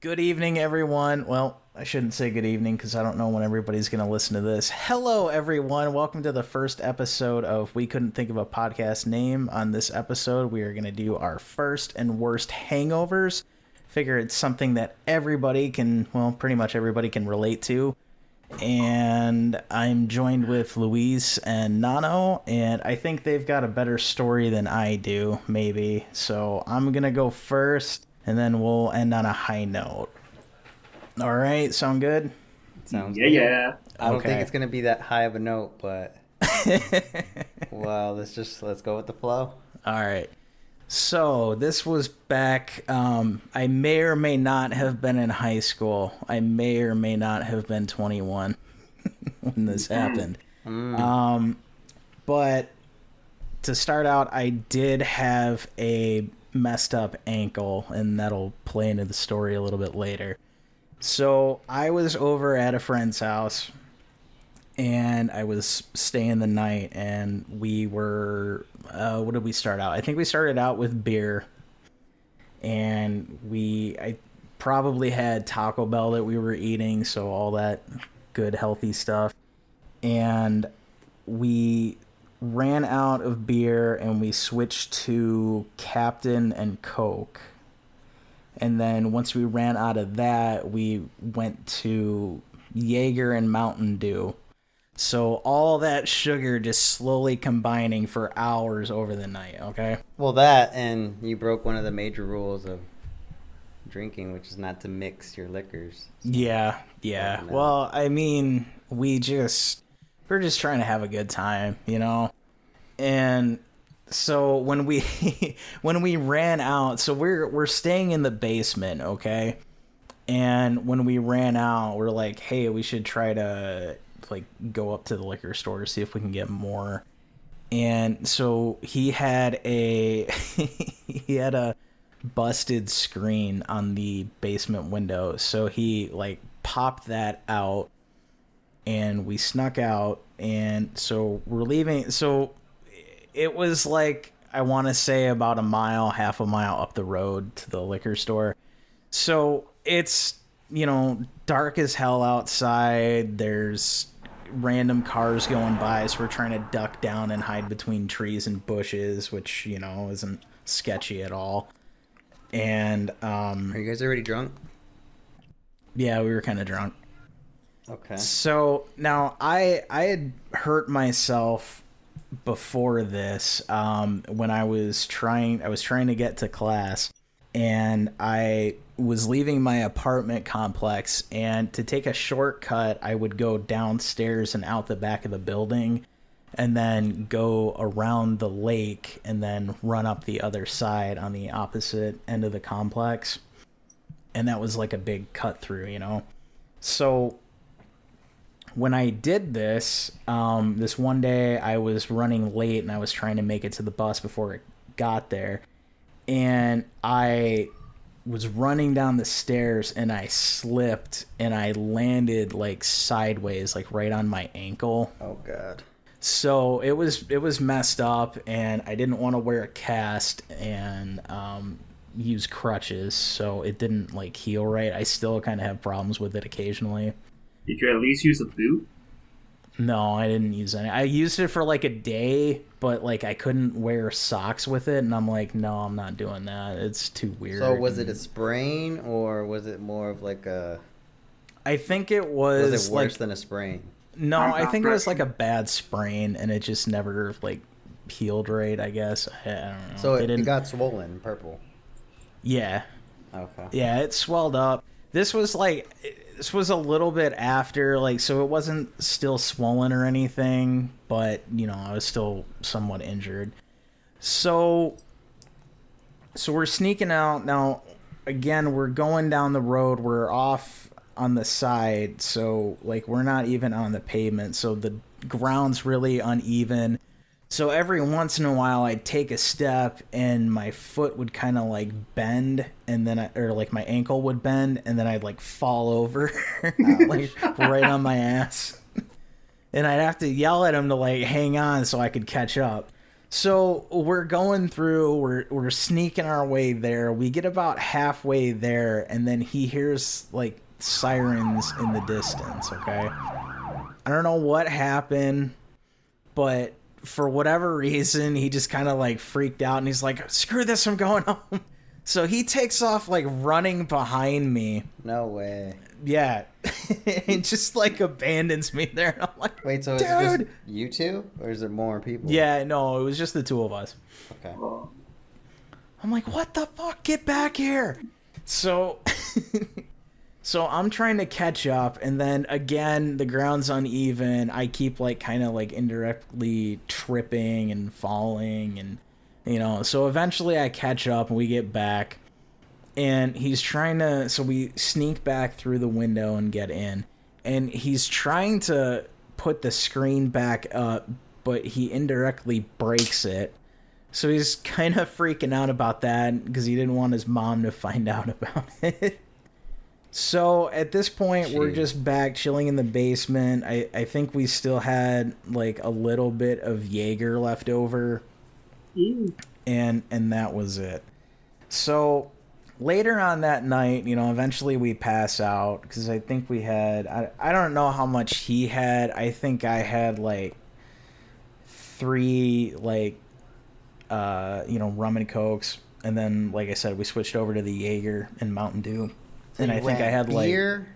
Good evening, everyone. Well, I shouldn't say good evening because I don't know when everybody's going to listen to this. Hello, everyone. Welcome to the first episode of We Couldn't Think of a Podcast Name. On this episode, we are going to do our first and worst hangovers. Figure it's something that everybody can, well, pretty much everybody can relate to. And I'm joined with Louise and Nano, and I think they've got a better story than I do, maybe. So I'm going to go first, and then we'll end on a high note. All right, sound good? Sounds Yeah, good. yeah. I don't Okay. think it's gonna be that high of a note, but well, let's just let's go with the flow. All right. So this was back. Um, I may or may not have been in high school. I may or may not have been 21 when this happened. Um, but to start out, I did have a messed up ankle, and that'll play into the story a little bit later. So I was over at a friend's house and I was staying the night, and we were. Uh, what did we start out? I think we started out with beer, and we I probably had Taco Bell that we were eating, so all that good healthy stuff, and we ran out of beer and we switched to Captain and Coke. And then once we ran out of that, we went to Jaeger and Mountain Dew. So all that sugar just slowly combining for hours over the night, okay? Well, that and you broke one of the major rules of drinking, which is not to mix your liquors. Yeah, yeah. Oh. Well, I mean, we just we're just trying to have a good time, you know. And so when we when we ran out, so we're we're staying in the basement, okay? And when we ran out, we're like, "Hey, we should try to like go up to the liquor store see if we can get more." And so he had a he had a busted screen on the basement window. So he like popped that out and we snuck out and so we're leaving so it was like I want to say about a mile, half a mile up the road to the liquor store. So it's, you know, dark as hell outside. There's random cars going by, so we're trying to duck down and hide between trees and bushes, which, you know, isn't sketchy at all. And um Are you guys already drunk? yeah, we were kind of drunk. Okay. So now I I had hurt myself before this um, when I was trying I was trying to get to class and I was leaving my apartment complex and to take a shortcut I would go downstairs and out the back of the building and then go around the lake and then run up the other side on the opposite end of the complex. And that was like a big cut through you know? So when I did this, um, this one day I was running late and I was trying to make it to the bus before it got there, and I was running down the stairs and I slipped and I landed like sideways, like right on my ankle. Oh God. So it was it was messed up, and I didn't want to wear a cast and um, use crutches, so it didn't like heal right. I still kind of have problems with it occasionally. Did you at least use a boot? No, I didn't use any. I used it for like a day, but like I couldn't wear socks with it, and I'm like, no, I'm not doing that. It's too weird. So was it a sprain or was it more of like a? I think it was, Was it worse like than a sprain? no. I'm I not think it was like a bad sprain, and it just never like healed right. I guess I, I don't know. So it, it didn't- got swollen, purple. yeah, Okay. yeah. It swelled up. This was like this was a little bit after, like, so it wasn't still swollen or anything, but you know, I was still somewhat injured. So so we're sneaking out. Now again we're going down the road. We're off on the side so like we're not even on the pavement so the ground's really uneven so every once in a while i'd take a step and my foot would kind of like bend and then I, or like my ankle would bend and then i'd like fall over oh, like right on my ass and i'd have to yell at him to like hang on so i could catch up So we're going through, we're we're sneaking our way there. We get about halfway there, and then he hears like sirens in the distance. Okay, I don't know what happened, but for whatever reason, he just kind of like freaked out, and he's like, "Screw this, I'm going home." So he takes off like running behind me. No way. Yeah, and just like abandons me there. And I'm like, Wait, so is it just you two, or is there more people? yeah, no, it was just the two of us. Okay. I'm like, what the fuck? Get back here. So So I'm trying to catch up and then again the ground's uneven. I keep like kind of like indirectly tripping and falling and you know, so eventually I catch up and we get back and he's trying to so we sneak back through the window and get in and he's trying to put the screen back up but he indirectly breaks it so he's kind of freaking out about that because he didn't want his mom to find out about it. So at this point, we're just back chilling in the basement. I, I think we still had like a little bit of Jaeger left over, ew. and and that was it. So later on that night, you know, eventually we pass out because I think we had I, I don't know how much he had. I think I had like three like uh you know rum and cokes, and then like I said, we switched over to the Jaeger and Mountain Dew, and you I think I went had like beer.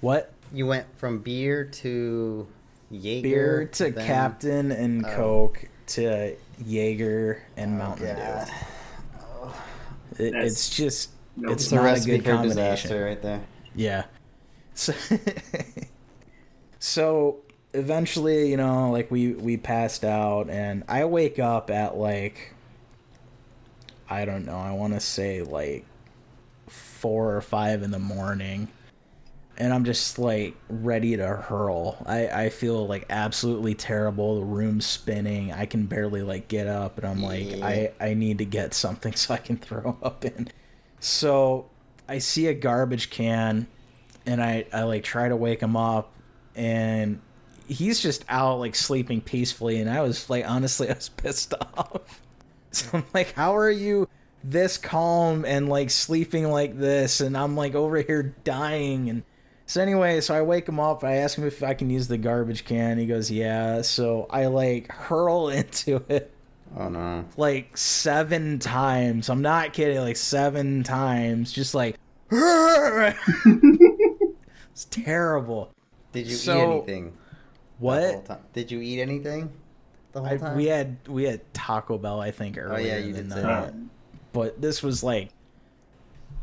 what You went from beer to Jaeger. beer to then- Captain and Oh. Coke to Jaeger and Oh, Mountain God. Dew. It, it's just no, it's It's a not a recipe good for combination. disaster right there. Yeah. So, so eventually, you know, like we we passed out, and I wake up at like I don't know. I want to say like four or five in the morning. And I'm just like ready to hurl. I, I feel like absolutely terrible. The room's spinning. I can barely like get up, and I'm like, Yeah. I, I need to get something so I can throw up in. So I see a garbage can and I, I like try to wake him up and he's just out like sleeping peacefully and I was like honestly I was pissed off. So I'm like, how are you this calm and like sleeping like this and I'm like over here dying and so anyway, so I wake him up. I ask him if I can use the garbage can. He goes, "Yeah." So I like hurl into it Oh no. like seven times. I'm not kidding, like seven times. Just like it's terrible. Did you So, eat anything? What? Did you eat anything? The whole I, time. we had we had Taco Bell, I think, earlier. oh yeah, you in did that. But this was like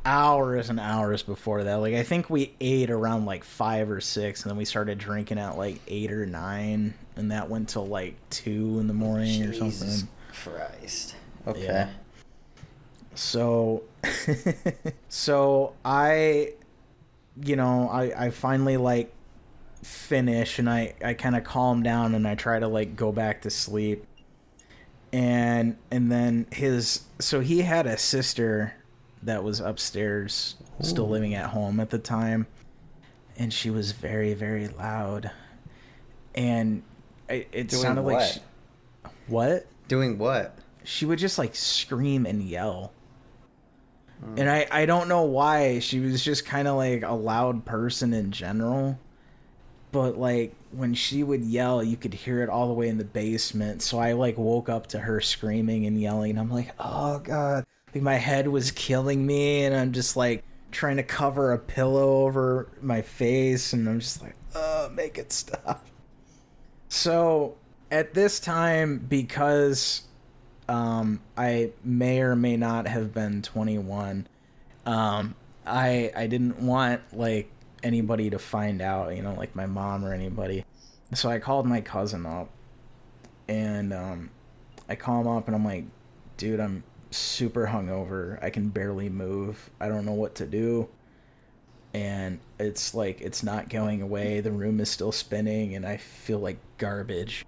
hours and hours before that. Like I think we ate around like five or six, and then we started drinking at like eight or nine, and that went till like two in the morning or Jesus something. Christ. Okay. Yeah. So, so I, you know, I I finally like finish and I I kind of calm down and I try to like go back to sleep. And and then his so he had a sister that was upstairs still living at home at the time and she was very very loud. And it, it Doing sounded like what? she, what? Doing what? she would just like scream and yell. Hmm. And I, I don't know why. She was just kind of like a loud person in general. But like when she would yell, you could hear it all the way in the basement. So I like woke up to her screaming and yelling. I'm like, oh God. Like my head was killing me. And I'm just like trying to cover a pillow over my face. And I'm just like, oh, make it stop. So at this time, because um, I may or may not have been 21. Um, I I didn't want like anybody to find out, you know, like my mom or anybody. So I called my cousin up, and um, I call him up and I'm like, dude, I'm super hungover. I can barely move. I don't know what to do. And it's like it's not going away. The room is still spinning, and I feel like garbage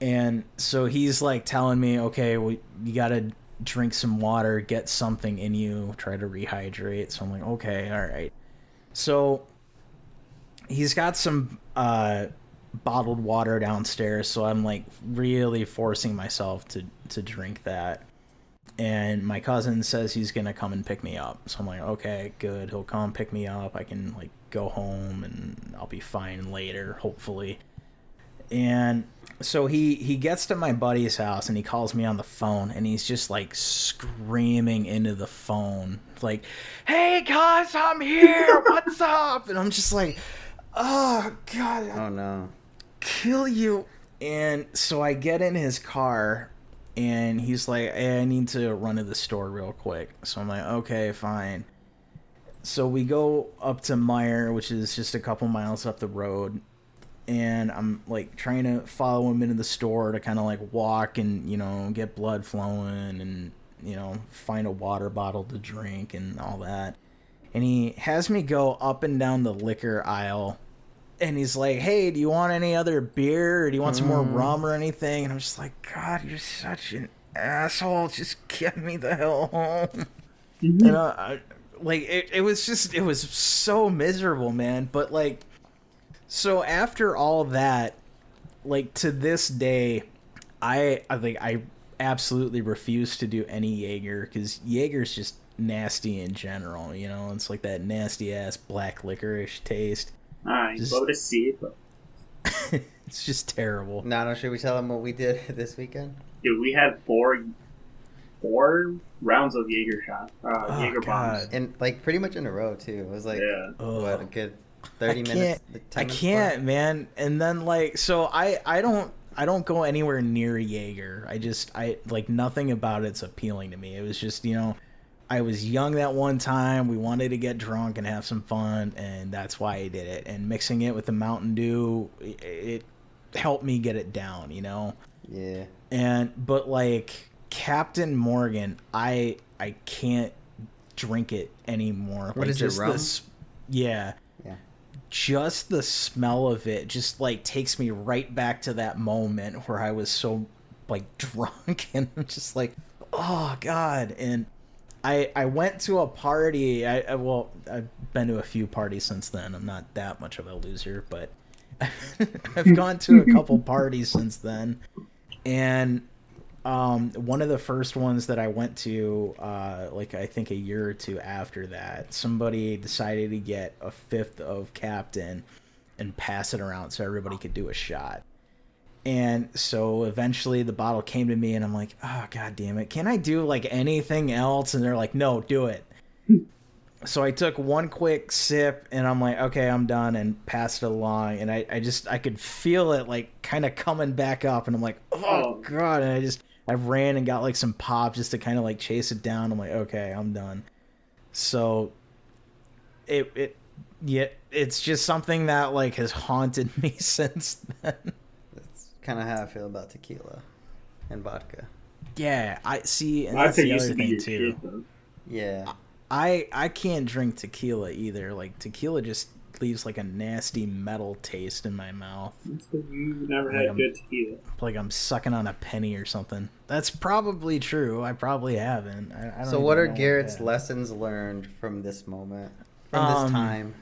and so he's like telling me okay well you gotta drink some water get something in you try to rehydrate so i'm like okay all right so he's got some uh bottled water downstairs, so I'm like really forcing myself to to drink that. And my cousin says he's gonna come and pick me up, so I'm like, okay, good. He'll come pick me up. I can like go home and I'll be fine later, hopefully. And so he he gets to my buddy's house and he calls me on the phone and he's just like screaming into the phone like hey guys i'm here what's up and i'm just like oh god Oh no. kill you. And so I get in his car and he's like, hey, I need to run to the store real quick. So I'm like, okay, fine. So we go up to Meijer, which is just a couple miles up the road. And I'm like trying to follow him into the store to kind of like walk and, you know, get blood flowing and, you know, find a water bottle to drink and all that. And he has me go up and down the liquor aisle and he's like, "Hey, do you want any other beer? Or do you want some more mm. rum or anything?" And I'm just like, "God, you're such an asshole. Just get me the hell home." Mm-hmm. You uh, know, I, like it, it was just it was so miserable, man. But like, so after all that, like to this day, I I think I absolutely refuse to do any Jaeger because Jaeger's just nasty in general. You know, it's like that nasty ass black licorice taste. I Just- love to see it, but it's just terrible. Nano, should we tell them what we did this weekend? dude, we had four four rounds of Jaeger shot, uh, Oh, Jaeger bombs. God. And like pretty much in a row too. It was like Yeah, what a Ugh. good I thirty can't, minutes. I can't, apart. man. And then like, so I, I don't, I don't go anywhere near Jaeger. I just, I like nothing about it's appealing to me. It was just, you know, I was young that one time. We wanted to get drunk and have some fun, and that's why I did it. And mixing it with the Mountain Dew, it, it helped me get it down, you know. Yeah. and but like Captain Morgan, I I can't drink it anymore. What like, is it, just rum? this- yeah, Yeah. just the smell of it just like takes me right back to that moment where I was so like drunk and I'm just like, oh god. And I I went to a party. I, I well I've been to a few parties since then. I'm not that much of a loser, but I've gone to a couple parties since then. And um, one of the first ones that I went to, uh, like I think a year or two after that, somebody decided to get a fifth of Captain and pass it around so everybody could do a shot. And so eventually the bottle came to me, and I'm like, ah, oh, god damn it. Can I do like anything else? And they're like, no, do it. So I took one quick sip, and I'm like, okay, I'm done, and passed it along. And I, I just, I could feel it like kind of coming back up, and I'm like, oh, Oh. god. And I just, I ran and got like some pop just to kind of like chase it down. I'm like, okay, I'm done. So it, it, yeah, it's just something that like has haunted me since then. That's kind of how I feel about tequila and vodka. Yeah, I see, and that's the other to thing too. shit. Yeah. I I can't drink tequila either. Like tequila just leaves like a nasty metal taste in my mouth, That's 'cause you never Like, had I'm- good tequila. like I'm sucking on a penny or something. That's probably true. I probably haven't. I, I don't So what are Garrett's that. lessons learned from this moment? From Um, this time?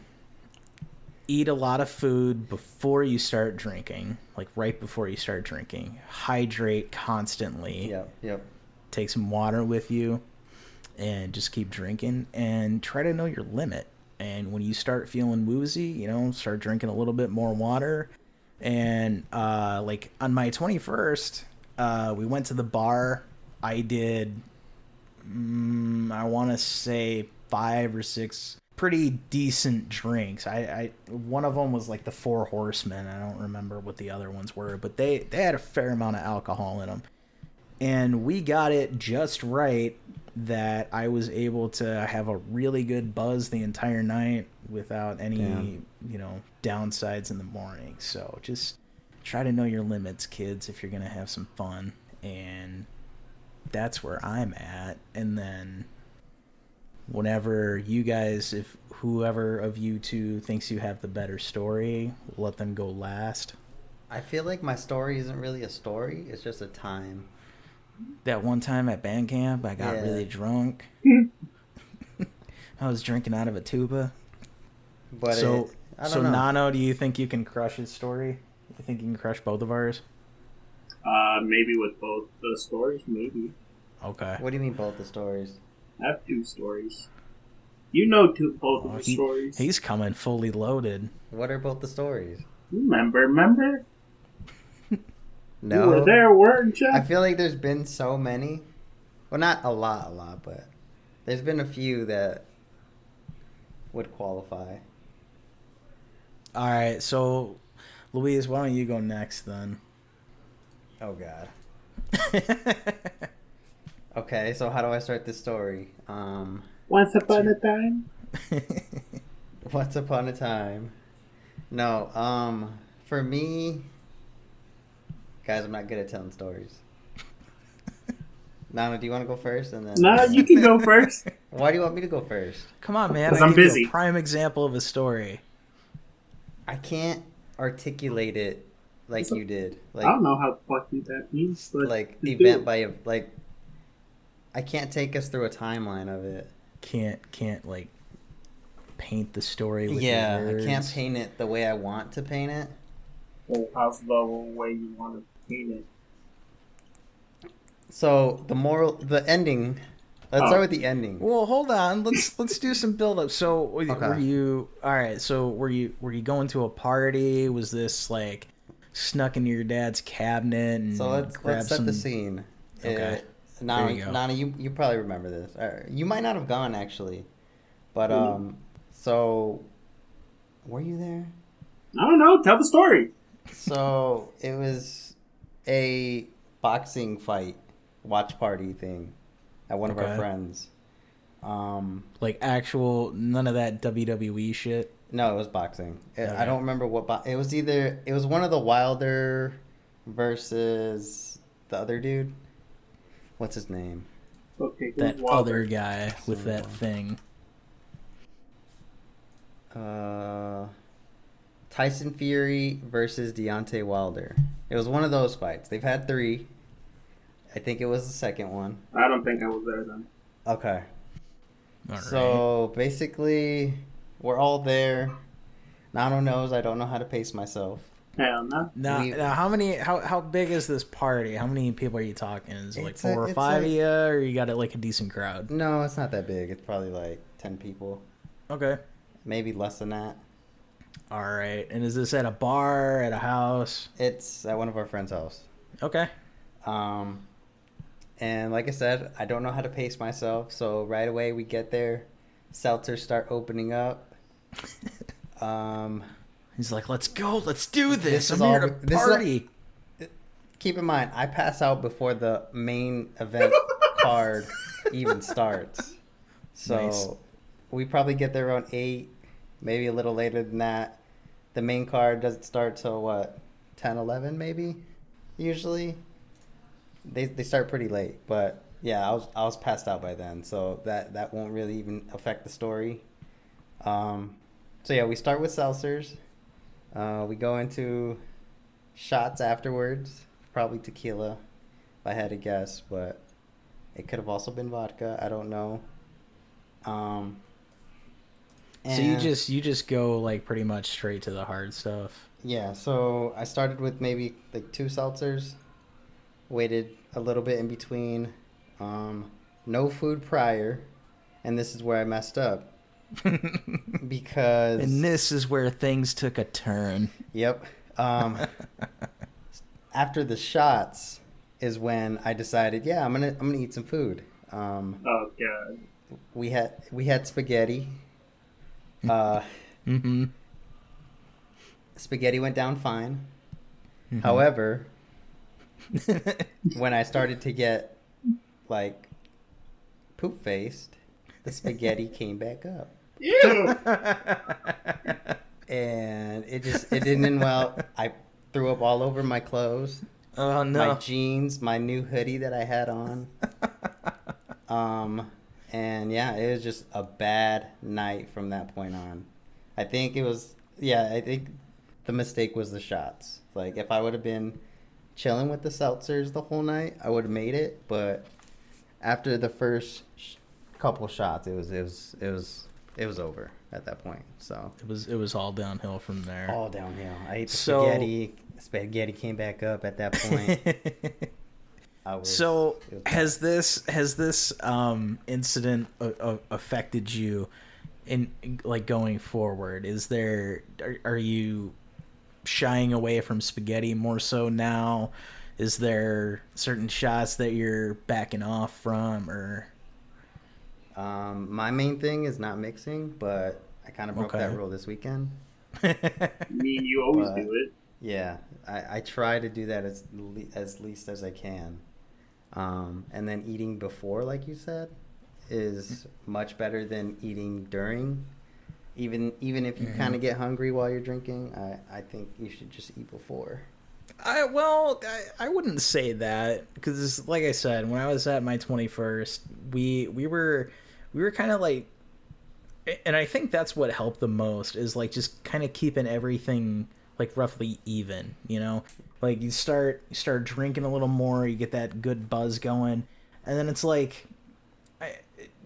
Eat a lot of food before you start drinking, like right before you start drinking. Hydrate constantly. Yep. Yep. take some water with you and just keep drinking and try to know your limit and when you start feeling woozy you know start drinking a little bit more water and uh like on my 21st uh we went to the bar i did mm, i want to say five or six pretty decent drinks I, I one of them was like the four horsemen i don't remember what the other ones were but they they had a fair amount of alcohol in them and we got it just right that I was able to have a really good buzz the entire night without any, Damn. you know, downsides in the morning. So just try to know your limits, kids, if you're going to have some fun. And that's where I'm at. And then whenever you guys, if whoever of you two thinks you have the better story, let them go last. I feel like my story isn't really a story. It's just a time. that one time at band camp, I got Yeah. really drunk. I was drinking out of a tuba. But so, it, I don't so know. Nano, do you think you can crush his story? You think you can crush both of ours? Uh, maybe with both the stories, maybe. Okay. What do you mean both the stories? I have two stories. You know two both Oh, of the he- stories. He's coming fully loaded. What are both the stories? Remember, remember? No. You were there, weren't you? I feel like there's been so many. Well, not a lot, a lot, but there's been a few that would qualify. All right, so Louise, why don't you go next then? Oh God. Okay, so how do I start this story? Um, Once upon a time. once upon a time. No, um, for me, guys, I'm not good at telling stories. Nana, do you want to go first? And then Nah, you can go first. Why do you want me to go first? Come on, man. 'Cause I I'm give you a busy. prime example of a story. I can't articulate it like a- you did. Like I don't know how the fuck you that means, but like event by like. I can't take us through a timeline of it. Can't can't like paint the story. With yeah, your I can't paint it the way I want to paint it. Well, how's the way you want to paint it? So the moral, the ending. Let's Oh. start with the ending. Well, hold on. Let's let's do some build up. So, were Okay. were you all right? So, were you were you going to a party? Was this like snuck into your dad's cabinet and So let's grab let's set some? the scene. Okay. Uh, Nana, There you go. Nana, you you probably remember this. Or you might not have gone actually, but Hmm. um, so were you there? I don't know. Tell the story. So it was a boxing fight watch party thing at one of our friends. Um, Like actual none of that WWE shit. no, it was boxing. I- Okay. I don't remember what. Bo- it was either it was one of the Wilder versus the other dude. What's his name? Okay, That who's other guy with that thing. Uh, Tyson Fury versus Deontay Wilder. It was one of those fights. They've had three. I think it was the second one. I don't think I was there then. Okay. All right. So basically, we're all there. Nano knows I don't know how to pace myself. Hell no. now, we- now, how many? How how big is this party? How many people are you talking? Is it like It's a- four or five a- of you, or you got it like a decent crowd? No, it's not that big. It's probably like 10 people. Okay. Maybe less than that. All right. And is this at a bar, at a house? It's at one of our friends' house. Okay. Um, and like I said, I don't know how to pace myself. So right away we get there, seltzers start opening up. Um, He's like, "Let's go, let's do this. This is I'm here all- to this is all- party." keep in mind, I pass out before the main event card even starts. So Nice. we probably get there around eight, maybe a little later than that. The main card doesn't start till what, 10, 11 maybe? Usually. They they start pretty late, but yeah, I was I was passed out by then, so that that won't really even affect the story. Um, so yeah, we start with seltzers. Uh, we go into shots afterwards, probably tequila, if I had to guess, but it could have also been vodka. I don't know. Um, So you just you just go like pretty much straight to the hard stuff. yeah. So I started with maybe like two seltzers, waited a little bit in between, um, no food prior, and this is where I messed up because and this is where things took a turn. Yep. Um, after the shots is when I decided, yeah, I'm gonna I'm gonna eat some food. Um, Oh god. we had we had spaghetti. Uh, mm-hmm. spaghetti went down fine. Mm-hmm. However, when I started to get like poop faced, the spaghetti came back up. Ew. And it just it didn't end well. I threw up all over my clothes. oh no. my jeans, my new hoodie that I had on. um, and yeah, it was just a bad night from that point on. I think it was, yeah, I think the mistake was the shots. Like, if I would have been chilling with the seltzers the whole night, I would have made it. But after the first sh- couple shots, it was, it was, it was, it was over at that point. So It was it was all downhill from there. all downhill. I ate the So- spaghetti. spaghetti came back up at that point. Was, so has this has this um incident uh, uh, affected you in like going forward is there are, are you shying away from spaghetti more so now is there certain shots that you're backing off from or um, my main thing is not mixing, but I kind of broke that rule this weekend. I mean, you always But- do it. Yeah, I, I try to do that as le- as least as I can, um, and then eating before, like you said, is much better than eating during. Even even if you Mhm. kind of get hungry while you're drinking, I, I think you should just eat before. I well, I, I wouldn't say that because, like I said, when I was at my twenty first, we we were we were kind of like, and I think that's what helped the most is like just kind of keeping everything like roughly even. You know, like you start you start drinking a little more, you get that good buzz going, and then it's like,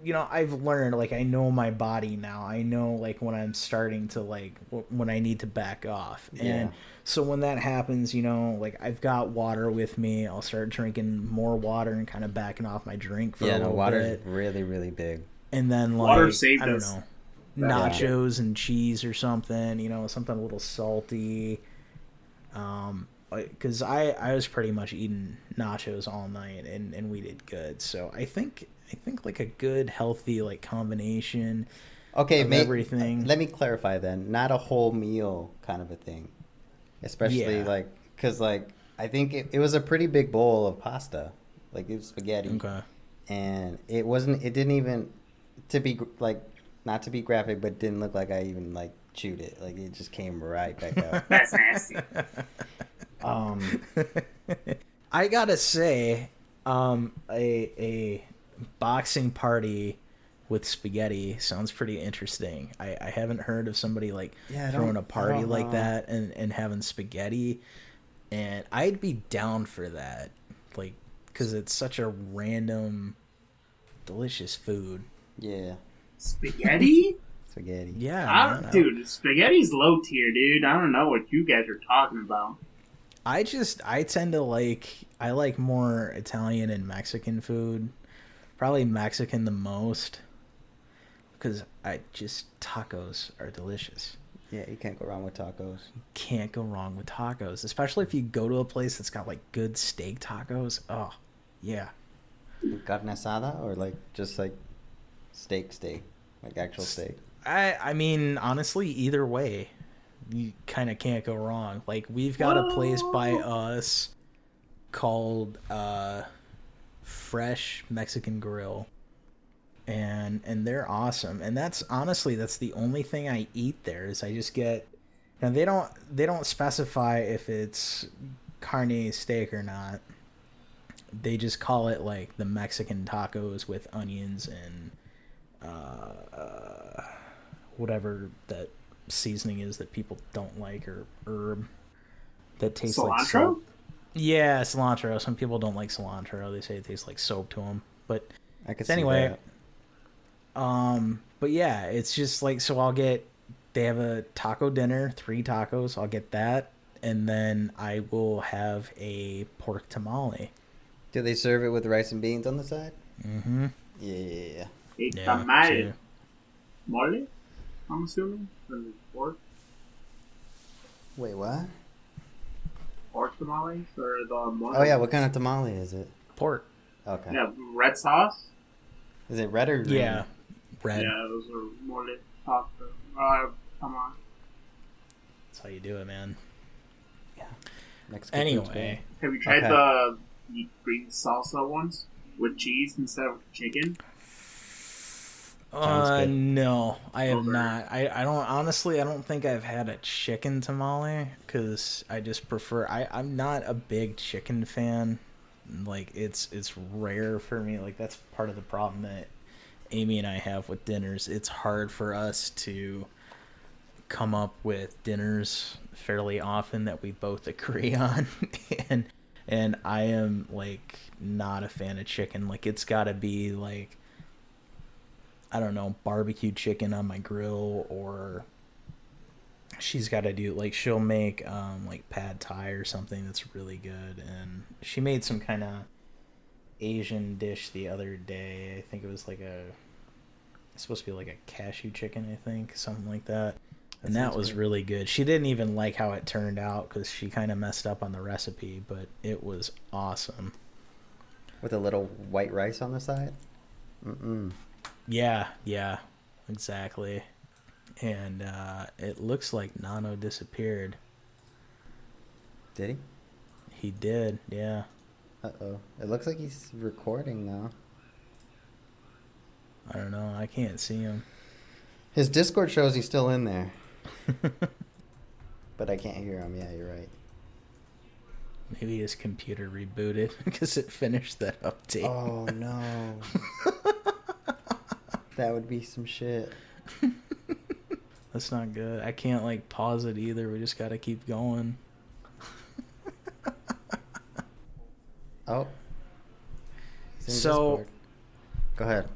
you know I've learned like I know my body now. I know like when I'm starting to like w- when I need to back off and. So when that happens, you know, like I've got water with me, I'll start drinking more water and kind of backing off my drink for a yeah, no, little water's bit, really really big. and then like Water saved I don't us. know, Yeah. nachos and cheese or something, you know, something a little salty. Um, because I I was pretty much eating nachos all night, and and we did good. So I think I think like a good healthy like combination. Okay, of ma- everything. Let me clarify then. Not a whole meal kind of a thing, especially Yeah. like because like I think it, it was a pretty big bowl of pasta, like it was spaghetti, Okay. and it wasn't. It didn't even to be like not to be graphic, but didn't look like I even like chewed it. Like it just came right back out. That's nasty. um, I gotta say, um, a a boxing party with spaghetti sounds pretty interesting. I, I haven't heard of somebody like Yeah, throwing don't- a I party like that and, and having spaghetti, and I'd be down for that, like, cause it's such a random, delicious food. yeah, Spaghetti? spaghetti. Yeah, I, man, I- dude, spaghetti's low tier, dude. I don't know what you guys are talking about. I just I tend to like I like more Italian and Mexican food. Probably Mexican the most because I just tacos are delicious. Yeah, you can't go wrong with tacos. You can't go wrong with tacos, especially if you go to a place that's got like good steak tacos. Oh, yeah. Carne asada or like just like steak, steak, like actual steak. I I mean honestly either way you kind of can't go wrong. Like we've got a place by us called uh Fresh Mexican Grill. And and they're awesome. And that's honestly that's the only thing I eat there is I just get now they don't they don't specify if it's carne steak or not. They just call it like the Mexican tacos with onions and uh, uh, whatever that seasoning is that people don't like or herb that tastes like Cilantro? Soap. Yeah, cilantro. Some people don't like cilantro. They say it tastes like soap to them. But I could So see anyway, that. um, but yeah, it's just like so. I'll get. They have a taco dinner, three tacos. I'll get that, and then I will have a pork tamale. Do they serve it with rice and beans on the side? Mm-hmm. Yeah, yeah, yeah. A Yeah, tamal. too. Mole? I'm assuming? Or pork? Wait, what? Pork tamales? Or the mole? Oh yeah, what kind of tamale is it? Pork. Okay. Yeah, red sauce? Is it red or green? Yeah, red. Yeah, those are mole taco. Uh, come on. That's how you do it, man. Mexican food's Anyway, Have you tried Okay. the, the green salsa ones? With cheese instead of chicken? Uh, no, I have Over. not. I, I don't honestly. I don't think I've had a chicken tamale because I just prefer. I I'm not a big chicken fan. Like it's it's rare for me. Like that's part of the problem that Amy and I have with dinners. It's hard for us to come up with dinners fairly often that we both agree on and and I am like not a fan of chicken like it's got to be like I don't know barbecue chicken on my grill or she's got to do like she'll make um like pad thai or something that's really good and she made some kind of asian dish the other day i think it was like a it's supposed to be like a cashew chicken i think something like that and that was good. really good she didn't even like how it turned out because she kind of messed up on the recipe but it was awesome With a little white rice on the side. Mm-mm. Yeah yeah exactly and uh it looks like nano disappeared Did he? he did yeah Uh oh. It looks like he's recording now. I don't know. I can't see him. His Discord shows he's still in there, but I can't hear him. Yeah, you're right. Maybe his computer rebooted because it finished that update. Oh no. that would be some shit. That's not good. I can't like pause it either. We just got to keep going. Oh. So- Discord. Go ahead.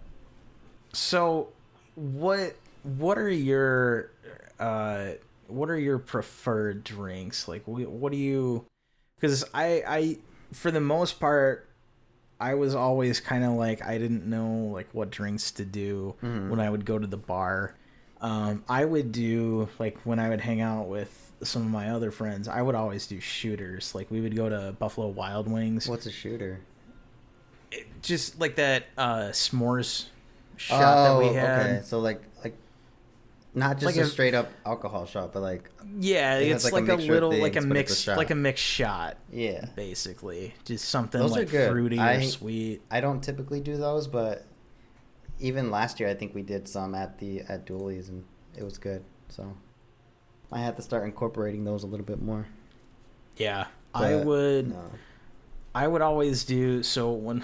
So, what what are your uh what are your preferred drinks? Like what do you cuz I I for the most part I was always kind of like I didn't know like what drinks to do Mhm. when I would go to the bar. Um I would do like when I would hang out with some of my other friends, I would always do shooters. Like we would go to Buffalo Wild Wings. What's a shooter? It- just like that uh s'mores shot that we had. Oh, Okay, so like not just Like a a- straight up alcohol shot, but like Yeah, It it's like, like, a a, little like a but mix like a mixed shot, yeah. basically. Just something Those are like fruity or sweet. I don't typically do those, but even last year I think we did some at the at Dooley's and it was good. So I had to start incorporating those a little bit more. Yeah. I would No. I would always do so when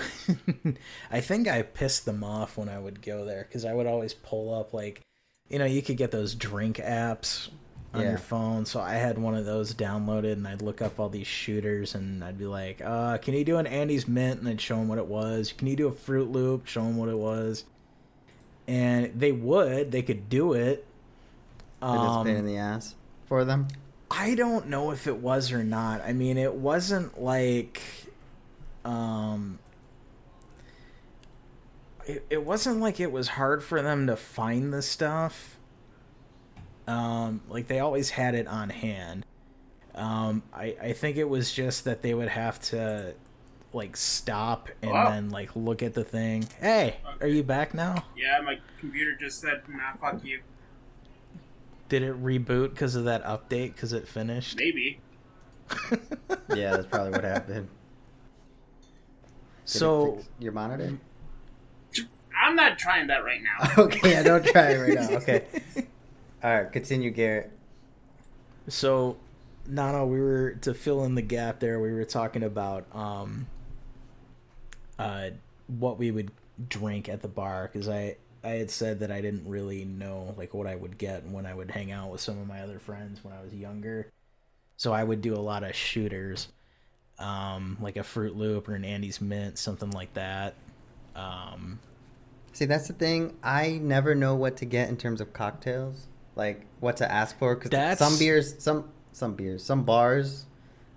I think I pissed them off when I would go there cuz I would always pull up like you know, you could get those drink apps on Yeah. your phone. So I had one of those downloaded and I'd look up all these shooters and I'd be like, uh, can you do an Andes Mint? And I'd show them what it was. Can you do a Fruit Loop? Show them what it was. And they would, they could do it. It is a pain in Um, the ass for them. I don't know if it was or not. I mean, it wasn't like, um, it, it wasn't like it was hard for them to find the stuff. Um, like they always had it on hand. Um, I I think it was just that they would have to like stop and Wow. then like look at the thing. Hey, are you back now? Yeah, my computer just said, "Nah, fuck you." Did it reboot because of that update? Because it finished. Maybe. Yeah, that's probably what happened. Did it so fix your monitor? I'm not trying that right now. okay, yeah, don't try it right now. Okay. All right, continue, Garrett. So, Nano, we were to fill in the gap there. We were talking about um, uh, what we would drink at the bar because I I had said that I didn't really know like what I would get when I would hang out with some of my other friends when I was younger. So I would do a lot of shooters, um, like a Fruit Loop or an Andes Mint, something like that. Um, See, that's the thing. I never know what to get in terms of cocktails, like what to ask for. Because some beers, some some beers, some bars,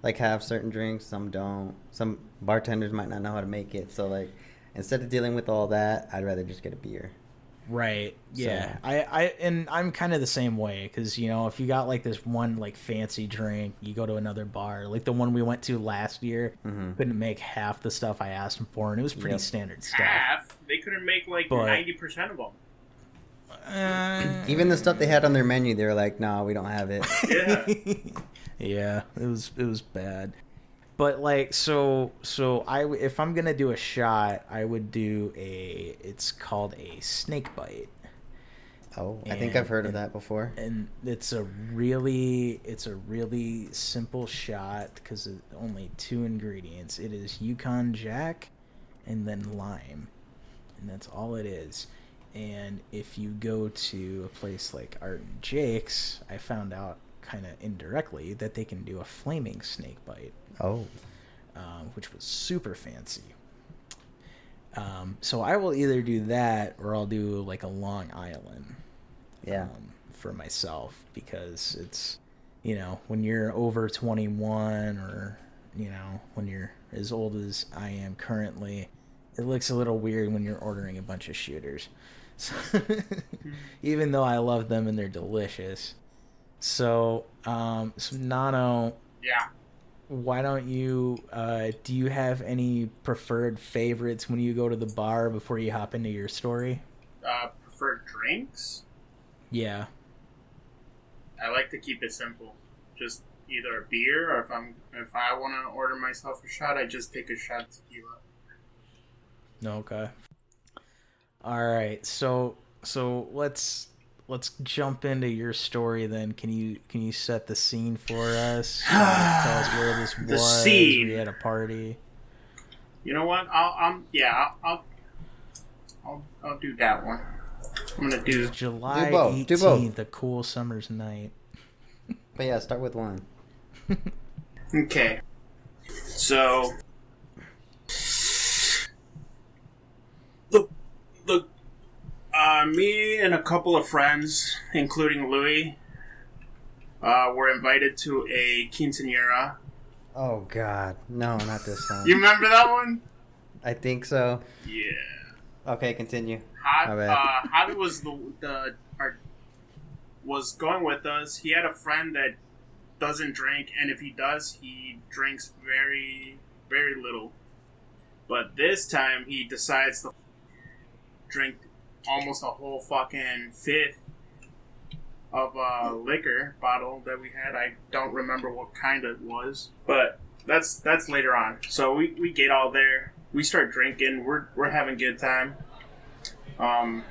like have certain drinks, some don't. Some bartenders might not know how to make it. So like, instead of dealing with all that, I'd rather just get a beer. Right. Yeah. So- I, I and I'm kind of the same way because you know if you got like this one like fancy drink, you go to another bar like the one we went to last year. Mhm. Couldn't make half the stuff I asked them for, and it was pretty Yep. standard stuff. Half. They couldn't make like But- ninety percent of them. Uh, Even the stuff they had on their menu, they were like, "No, we don't have it." Yeah. yeah, it was it was bad. But like so so I if I'm gonna do a shot, I would do a it's called a snake bite. Oh, I think I've heard of and- that before. and it's a really it's a really simple shot because it's only two ingredients it is yukon jack and then lime and that's all it is and if you go to a place like art and jake's i found out kind of indirectly that they can do a flaming snake bite Oh, um, which was super fancy um, so i will either do that or i'll do like a long island yeah. um, for myself because it's you know when you're over 21 or you know when you're as old as I am currently, it looks a little weird when you're ordering a bunch of shooters. So, even though I love them and they're delicious. So, um, so Nano, Yeah. Why don't you uh, do you have any preferred favorites when you go to the bar before you hop into your story Uh, preferred drinks? yeah I like to keep it simple. Just either a beer, or if I'm if I want to order myself a shot, I just take a shot of tequila. okay all right so so let's let's jump into your story then can you can you set the scene for us Uh, tell us where this The was scene. we had a party You know what? I'll um yeah I'll I'll I'll, I'll do that one. I'm gonna do july Do both, do both. 18th a cool summer's night But yeah, start with one. Okay. So look look uh me and a couple of friends, including Louis, uh, were invited to a quinceanera. Oh God, no, not this one. You remember that one? I think so. Yeah. Okay, continue. Javi, uh, was the the our, was going with us. He had a friend that doesn't drink, and if he does, he drinks very very little. But this time, he decides to drink almost a whole fucking fifth of a liquor bottle that we had. I don't remember what kind it was, but that's that's later on. So we, we get all there. We start drinking. We're we're having a good time. Um,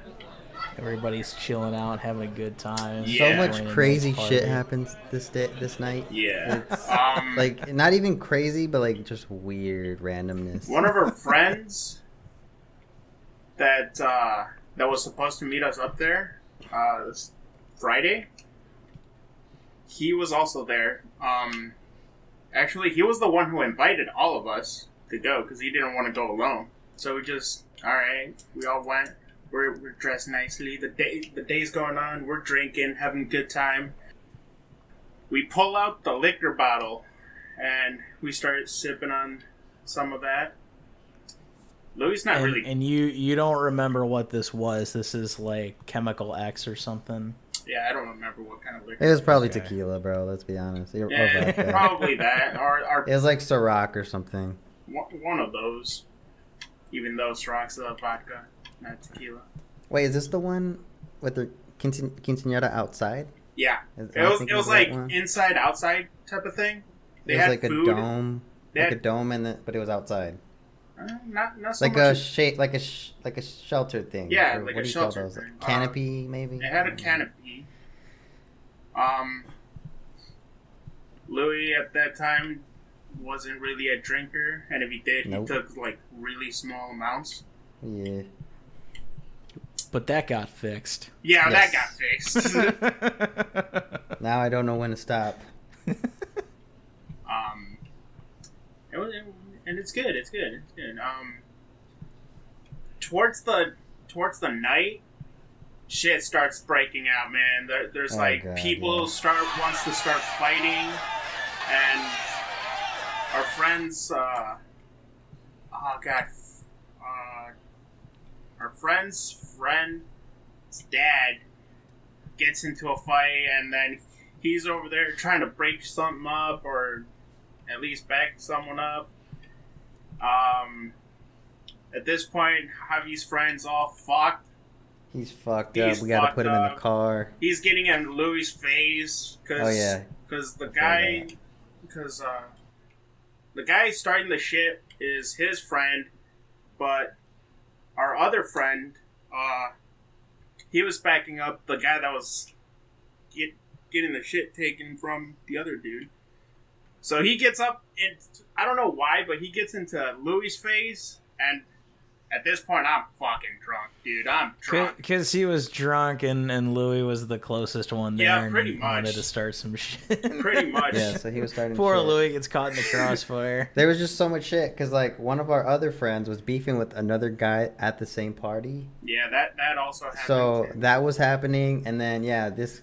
everybody's chilling out having a good time Yeah. So much joining crazy shit happens this day, this night. yeah. It's Um, Like not even crazy, but like just weird randomness. one of our friends that uh, that was supposed to meet us up there uh, Friday. He was also there. Um, actually, he was the one who invited all of us to go because he didn't want to go alone. So we just, all right, we all went. We're, we're dressed nicely. The day the day's going on. We're drinking, having a good time. We pull out the liquor bottle, and we start sipping on some of that. Louis not and, really. and you you don't remember what this was this is like chemical x or something yeah, I don't remember what kind of liquor. It was probably Okay. tequila, bro. Let's be honest. Or Yeah, vodka. probably that, or, or It was like Ciroc or something. one one of those. Even though Ciroc a vodka, not tequila. Wait, is this the one with the quince- quinceanera outside? Yeah, Is- it am I was it was of the right like one? inside outside type of thing. They it was had like food. a dome, They like had- a dome, and the, but it was outside, not not so like much. a shape, like a sh- like a shelter thing. Yeah, Or like what a do you call shelter those? thing. Uh, Canopy, maybe. It had a canopy. Um, Louis at that time wasn't really a drinker, and if he did, Nope. he took like really small amounts. Yeah. but that got fixed Yeah, Yes. that got fixed. Now I don't know when to stop. um, it was, and it's good. It's good. It's good. Um, towards the towards the night, shit starts breaking out. Man, there, there's Oh, like God, people yeah. start wants to start fighting, and our friends. Uh, oh God, uh, our friend's friend's dad gets into a fight, and then he's over there trying to break something up or at least back someone up. Um, at this point, Javi's friends all fucked. He's fucked He's up. We gotta fucked put him in the car. He's getting in Louis' face because Oh yeah. because the I guy because uh, the guy starting the shit is his friend, but our other friend, uh, he was backing up the guy that was get, getting the shit taken from the other dude. So he gets up and I don't know why, but he gets into Louis' face, and at this point, I'm fucking drunk, dude. I'm drunk. because he was drunk and and louis was the closest one there Yeah, and pretty he wanted to start some shit Pretty much. Yeah. So he was starting. poor shit. louis gets caught in the crossfire There was just so much shit because like one of our other friends was beefing with another guy at the same party. Yeah, that that also happened. So too. that was happening, and then yeah, this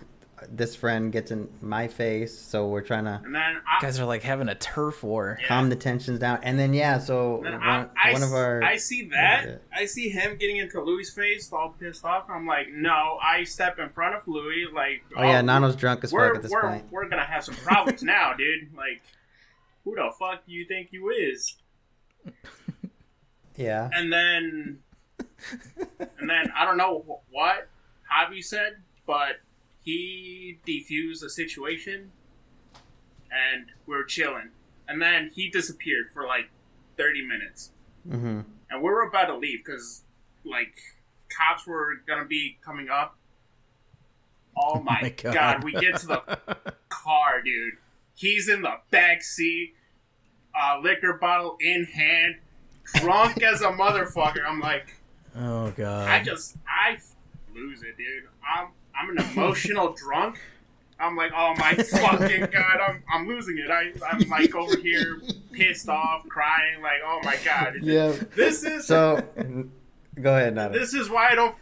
this friend gets in my face, so we're trying to And then You I, guys are like having a turf war. Yeah. calm the tensions down. And then yeah, so then one, I, I, one of our I see that. What is it? I see him getting into Louis' face, all pissed off. I'm like, no. I step in front of Louis, like, oh yeah, oh, Nano's drunk as fuck at this we're, point. we're gonna have some problems now, dude. Like, who the fuck do you think you is? Yeah, And then, and then I don't know wh- what Javi said, but he defused the situation, and we were chilling. And then he disappeared for like thirty minutes, hmm and we were about to leave because like cops were gonna be coming up. Oh my, my god. God. We get to the car, dude. He's in the back seat, uh, liquor bottle in hand, drunk as a motherfucker. I'm like, Oh god. I just, I lose it, dude. I'm, I'm an emotional drunk. I'm like, oh my fucking god, I'm, I'm losing it. I, I'm like over here, pissed off, crying, like, oh my god. yeah. This is So go ahead, Nano. this is why I don't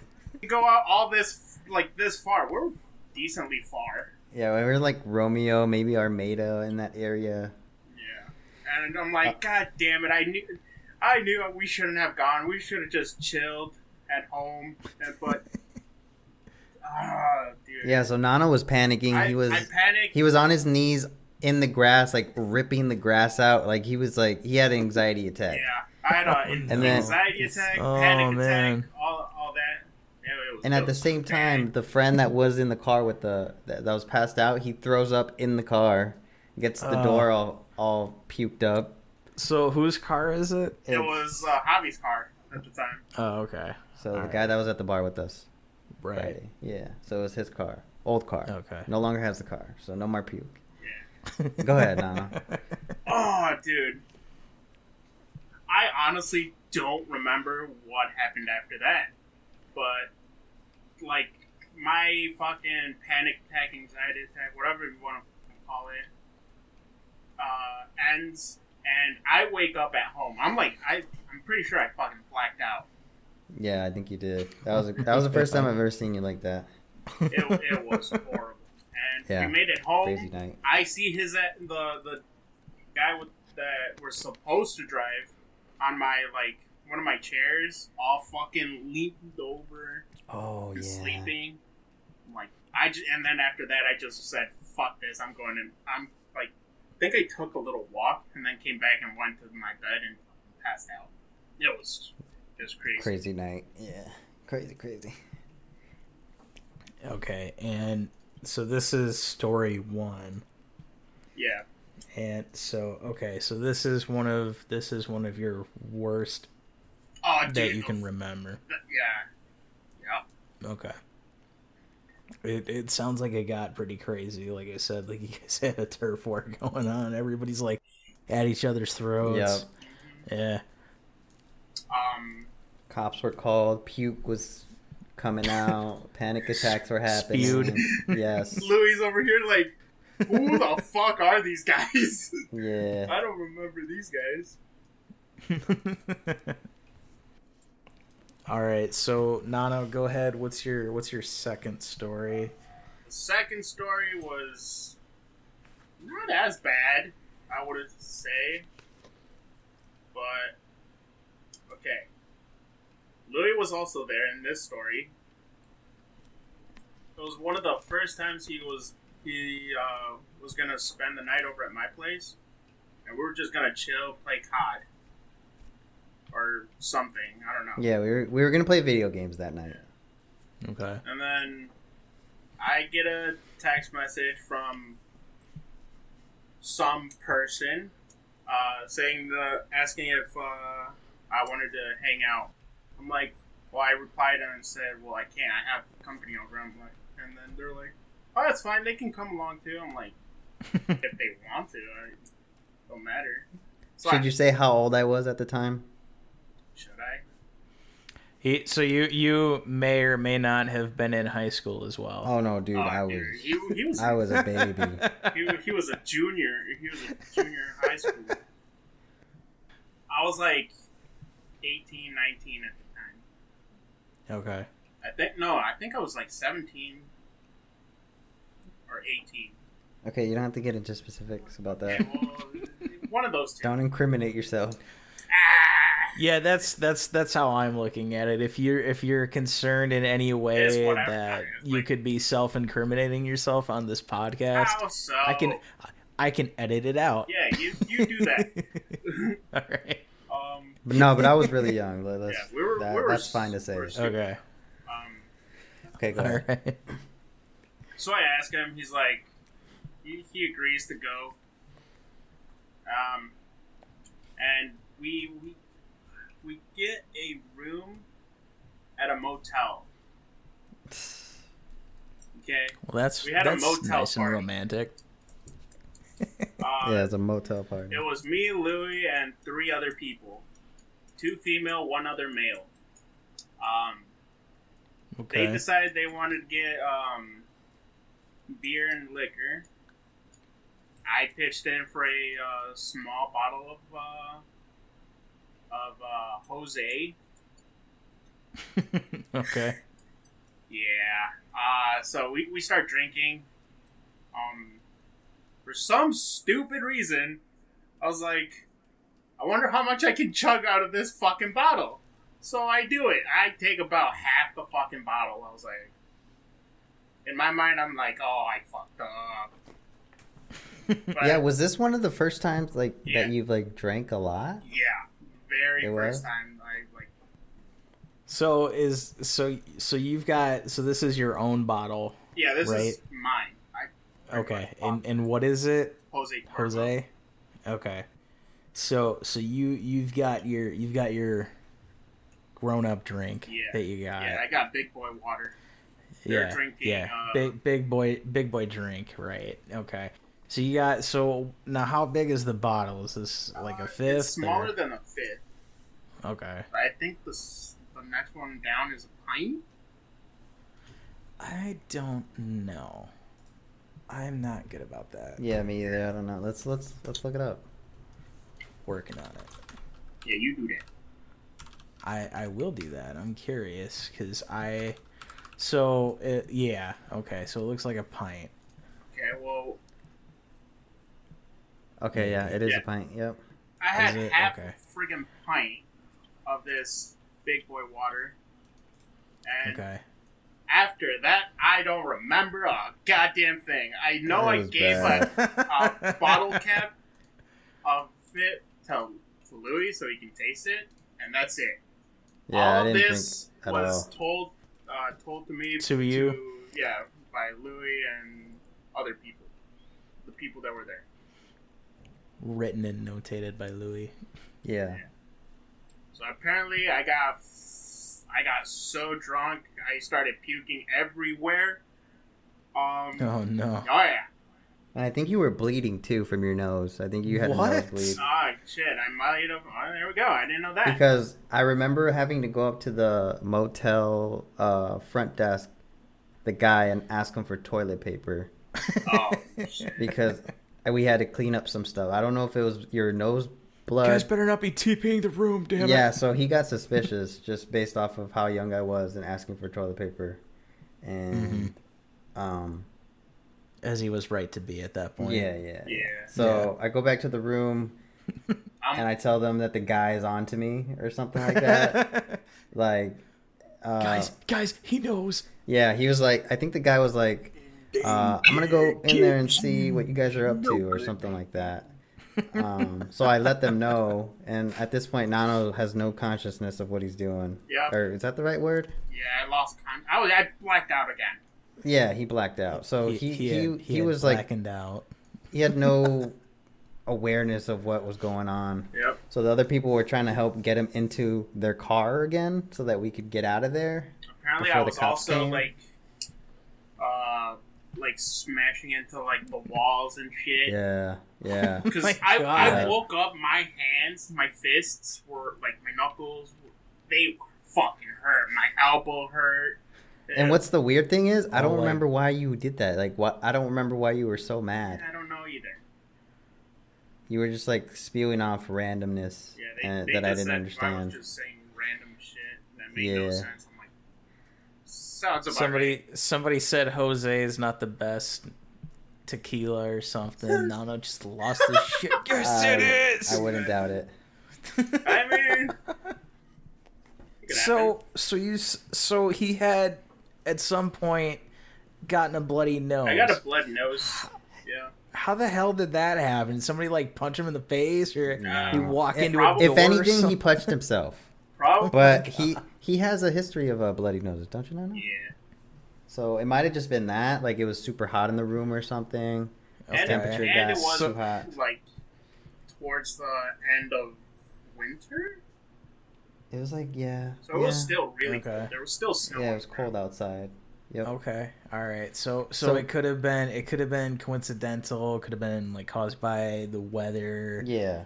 go out all this like this far. We're decently far. Yeah, we were like Romeo, maybe Armada in that area. Yeah, and I'm like, uh, God damn it! I knew, I knew we shouldn't have gone. We should have just chilled at home. But, ah, dude. Yeah, so Nano was panicking. I, he was I panicked. he was on his knees in the grass, like ripping the grass out. Like he was like he had an anxiety attack. yeah, I had an And then- anxiety attack, Oh, panic man. attack, all, all that. It, it was, And at the same bad. time, the friend that was in the car with the that, that was passed out, he throws up in the car, gets the Oh. door all all puked up. so whose car is it? it was uh, Javi's car at the time. Oh, okay. So the Alright. guy that was at the bar with us Right. Friday, yeah. So it was his car, old car. Okay. No longer has the car, so no more puke. Yeah. Go ahead, Nano. Oh, dude. I honestly don't remember what happened after that. But, like, my fucking panic attack, anxiety attack, whatever you want to call it, uh, ends, and I wake up at home. I'm like, I, I'm pretty sure I fucking blacked out. Yeah, I think you did. That was that was the first time I've ever seen you like that. It, it was horrible. And Yeah. we made it home. Crazy night. I see his uh, the the guy with that we're supposed to drive on my like one of my chairs, all fucking leaned over Oh and yeah. sleeping. I'm like I just, and then after that I just said fuck this. I'm going in. I'm like I think I took a little walk and then came back and went to my bed and passed out. It was it was crazy. Crazy night. Yeah. Crazy, crazy. Okay, and so this is story one. Yeah. And so okay, so this is one of this is one of your worst Oh, that you can remember. yeah. Yeah. Okay. It it sounds like it got pretty crazy. Like I said, like you guys had a turf war going on. Everybody's like at each other's throats. Yeah. Um. Cops were called. Puke was coming out. Panic attacks were happening. Spewed. Yes. Louis over here like, who the fuck are these guys? Yeah. I don't remember these guys. All right, so Nano, go ahead. What's your what's your second story? The second story was not as bad, I would say. But okay. Louis was also there in this story. It was one of the first times he was he uh, was gonna spend the night over at my place, and we were just gonna chill, play COD, or something. I don't know. Yeah, we were we were gonna play video games that night. Okay. And then I get a text message from some person uh, saying the asking if uh, I wanted to hang out. I'm like, well, I replied and said, well, I can't. I have company over. I'm like, and then they're like, oh, that's fine. They can come along too. I'm like, if they want to, it don't matter. So Should I, you say how old I was at the time? should I? He, so you you may or may not have been in high school as well. Oh no, dude, Oh, I dude, was He, he was. I was a baby. he, he was a junior. He was a junior in high school. I was like 18, 19 at the time. Okay. I think no, I think I was like 17. or 18. Okay, you don't have to get into specifics about that. Okay, well, one of those two. Don't incriminate yourself. Ah! Yeah, that's that's that's how I'm looking at it. If you're if you're concerned in any way that you like- could be self-incriminating yourself on this podcast, How so? I can I can edit it out. Yeah, you, you do that. All right. Um, But no, but I was really young. Let- let's- Yeah, we were- that- we were that's fine to say. we Okay. um, Okay, go All ahead. right. so I ask him. He's like, he, he agrees to go. Um, and we we we get a room at a motel. Okay. Well, that's We had a that's motel nice and romantic. Uh, Yeah, it's a motel party. It was me, Louie, and three other people. Two female, one other male. Um, Okay. They decided they wanted to get um, beer and liquor. I pitched in for a uh, small bottle of uh, of uh, Jose. okay. Yeah. Uh, so we, we start drinking. Um, for some stupid reason, I was like, I wonder how much I can chug out of this fucking bottle. So I do it. I take about half the fucking bottle. I was like, in my mind, I'm like, oh, I fucked up. But yeah, was this one of the first times like Yeah. that you've like drank a lot? yeah, very It first was? time I like. So is so so you've got so this is your own bottle. Yeah, this Right. is mine. I Okay. And and what is it? Jose. Cuervo. Jose. Okay. So so you you've got your you've got your grown up drink Yeah. that you got. Yeah, I got big boy water. they're yeah, drinking, yeah. uh, big big boy big boy drink, right? Okay. So you got so now how big is the bottle? Is this like a Uh, fifth? It's smaller or- than a fifth. Okay. But I think the the next one down is a pint. I don't know. I'm not good about that. Yeah, me either. I don't know. Let's let's let's look it up. Working on it. Yeah, you do that. I I will do that. I'm curious because I. So uh, yeah, okay. So it looks like a pint. Okay, well, Okay, yeah, it is Yeah. a pint. Yep. I had it? half Okay. a friggin' pint of this big boy water, and Okay. after that, I don't remember a goddamn thing. I know I gave bad. a, a bottle cap of it to, to Louis so he can taste it, and that's it. Yeah, I all didn't this think at was all. told uh, told to me To you? yeah, by Louis and other people, the people that were there. Written and notated by Louis. Yeah. So apparently, I got I got so drunk I started puking everywhere. Um, oh, no! Oh yeah, And I think you were bleeding too from your nose. I think you had What? a nosebleed. ah shit, I might have. Oh, there we go. I didn't know that. Because I remember having to go up to the motel uh, front desk, the guy, and ask him for toilet paper oh shit. because we had to clean up some stuff. I don't know if it was your nose blood. You guys better not be TPing the room, damn yeah, it. so he got suspicious just based off of how young I was and asking for toilet paper, and um, As he was right to be at that point. yeah, yeah, Yeah. So I go back to the room and I tell them that the guy is on to me or something like that. like, uh, guys, guys, he knows. yeah, he was like, I think the guy was like, uh, I'm gonna go in there and see what you guys are up to or something like that. Um, so I let them know, and at this point, Nano has no consciousness of what he's doing. Yeah. Or is that the right word? yeah, I lost. Con- I was. I blacked out again. Yeah, he blacked out. So he he he, had- had was like blackened out. he had no awareness of what was going on. Yep. So the other people were trying to help get him into their car again, so that we could get out of there. Apparently, Before I the was cops also came? like, uh, like smashing into like the walls and shit. Yeah, yeah. Because I, I woke up, my hands, my fists were like my knuckles. They fucking hurt. My elbow hurt. And what's the weird thing is, I Oh, don't like- remember why you did that. Like, what? I don't remember why you were so mad. I don't know either. You were just like spewing off randomness Yeah, they, and, they that I didn't said I understand. was just saying random shit that made no Yeah. sense. I'm like, sounds about Somebody right. somebody said Jose is not the best tequila or something. Nano just lost his shit. Yes, it I- is. I wouldn't doubt it. I mean, so happen. so you so he had at some point gotten a bloody nose. I got a blood nose. Yeah. How the hell did that happen? Did somebody like punch him in the face, or No. he walked If- into probably- a door? If anything, he punched himself. Probably. But he he has a history of uh, bloody noses, don't you know? yeah. So it might have just been that, like it was super hot in the room or something. And, temperature and it was too hot. like towards the end of winter, It was like yeah, so it yeah, was still really Okay. cold. There was still snow. yeah, it was cold outside. Yep. Okay, all right. So, so So- it could have been it could have been coincidental. It could have been like caused by the weather, Yeah.